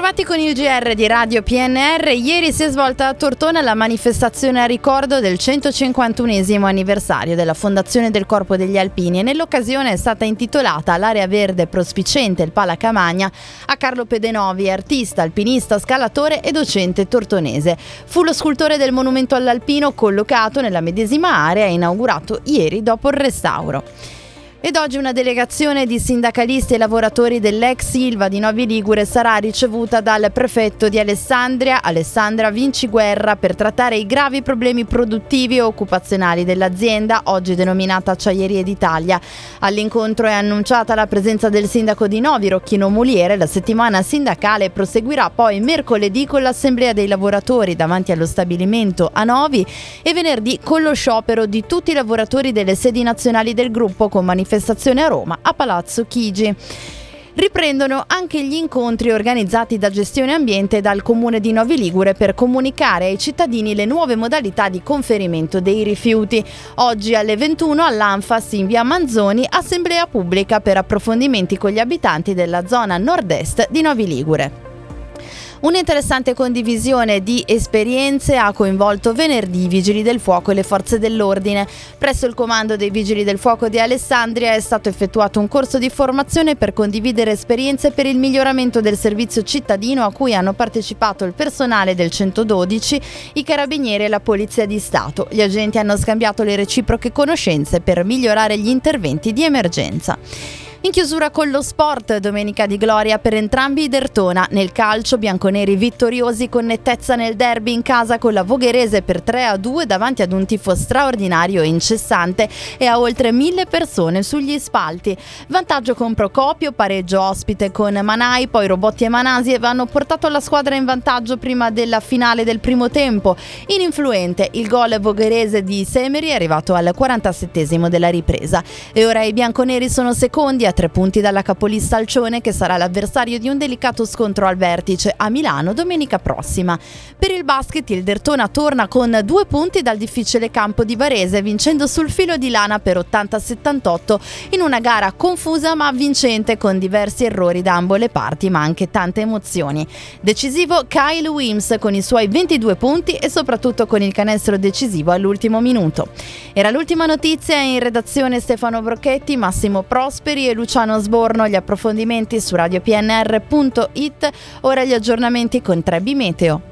Bentrovati con il GR di Radio PNR. Ieri si è svolta a Tortona la manifestazione a ricordo del 151 anniversario della fondazione del Corpo degli Alpini e nell'occasione è stata intitolata l'area verde prospicente il Palacamagna a Carlo Pedenovi, artista, alpinista, scalatore e docente tortonese. Fu lo scultore del monumento all'alpino collocato nella medesima area e inaugurato ieri dopo il restauro. Ed oggi una delegazione di sindacalisti e lavoratori dell'ex Silva di Novi Ligure sarà ricevuta dal prefetto di Alessandria, Alessandra Vinciguerra, per trattare i gravi problemi produttivi e occupazionali dell'azienda, oggi denominata Acciaierie d'Italia. All'incontro è annunciata la presenza del sindaco di Novi, Rocchino Muliere. La settimana sindacale proseguirà poi mercoledì con l'assemblea dei lavoratori davanti allo stabilimento a Novi e venerdì con lo sciopero di tutti i lavoratori delle sedi nazionali del gruppo con manifestazioni manifestazione a Roma a Palazzo Chigi. Riprendono anche gli incontri organizzati da Gestione Ambiente e dal Comune di Novi Ligure per comunicare ai cittadini le nuove modalità di conferimento dei rifiuti. Oggi alle 21 all'Anfas in via Manzoni, assemblea pubblica per approfondimenti con gli abitanti della zona nord-est di Novi Ligure. Un'interessante condivisione di esperienze ha coinvolto venerdì i Vigili del Fuoco e le Forze dell'Ordine. Presso il comando dei Vigili del Fuoco di Alessandria è stato effettuato un corso di formazione per condividere esperienze per il miglioramento del servizio cittadino a cui hanno partecipato il personale del 112, i carabinieri e la Polizia di Stato. Gli agenti hanno scambiato le reciproche conoscenze per migliorare gli interventi di emergenza. In chiusura con lo sport, domenica di gloria per entrambi i Dertona. Nel calcio, bianconeri vittoriosi con nettezza nel derby in casa con la Vogherese per 3 a 2 davanti ad un tifo straordinario e incessante e a oltre mille persone sugli spalti. Vantaggio con Procopio, pareggio ospite con Manai, poi Robotti e Manasiev hanno portato la squadra in vantaggio prima della finale del primo tempo. Ininfluente, il gol vogherese di Semeri è arrivato al 47 della ripresa. E ora i bianconeri sono secondi a tre punti dalla capolista Alcione che sarà l'avversario di un delicato scontro al vertice a Milano domenica prossima. Per il basket il Dertona torna con due punti dal difficile campo di Varese vincendo sul filo di lana per 80-78 in una gara confusa ma vincente con diversi errori da ambo le parti ma anche tante emozioni. Decisivo Kyle Wims con i suoi 22 punti e soprattutto con il canestro decisivo all'ultimo minuto. Era l'ultima notizia in redazione Stefano Brocchetti, Massimo Prosperi e Luciano Sborno, gli approfondimenti su radiopnr.it, ora gli aggiornamenti con Trebi Meteo.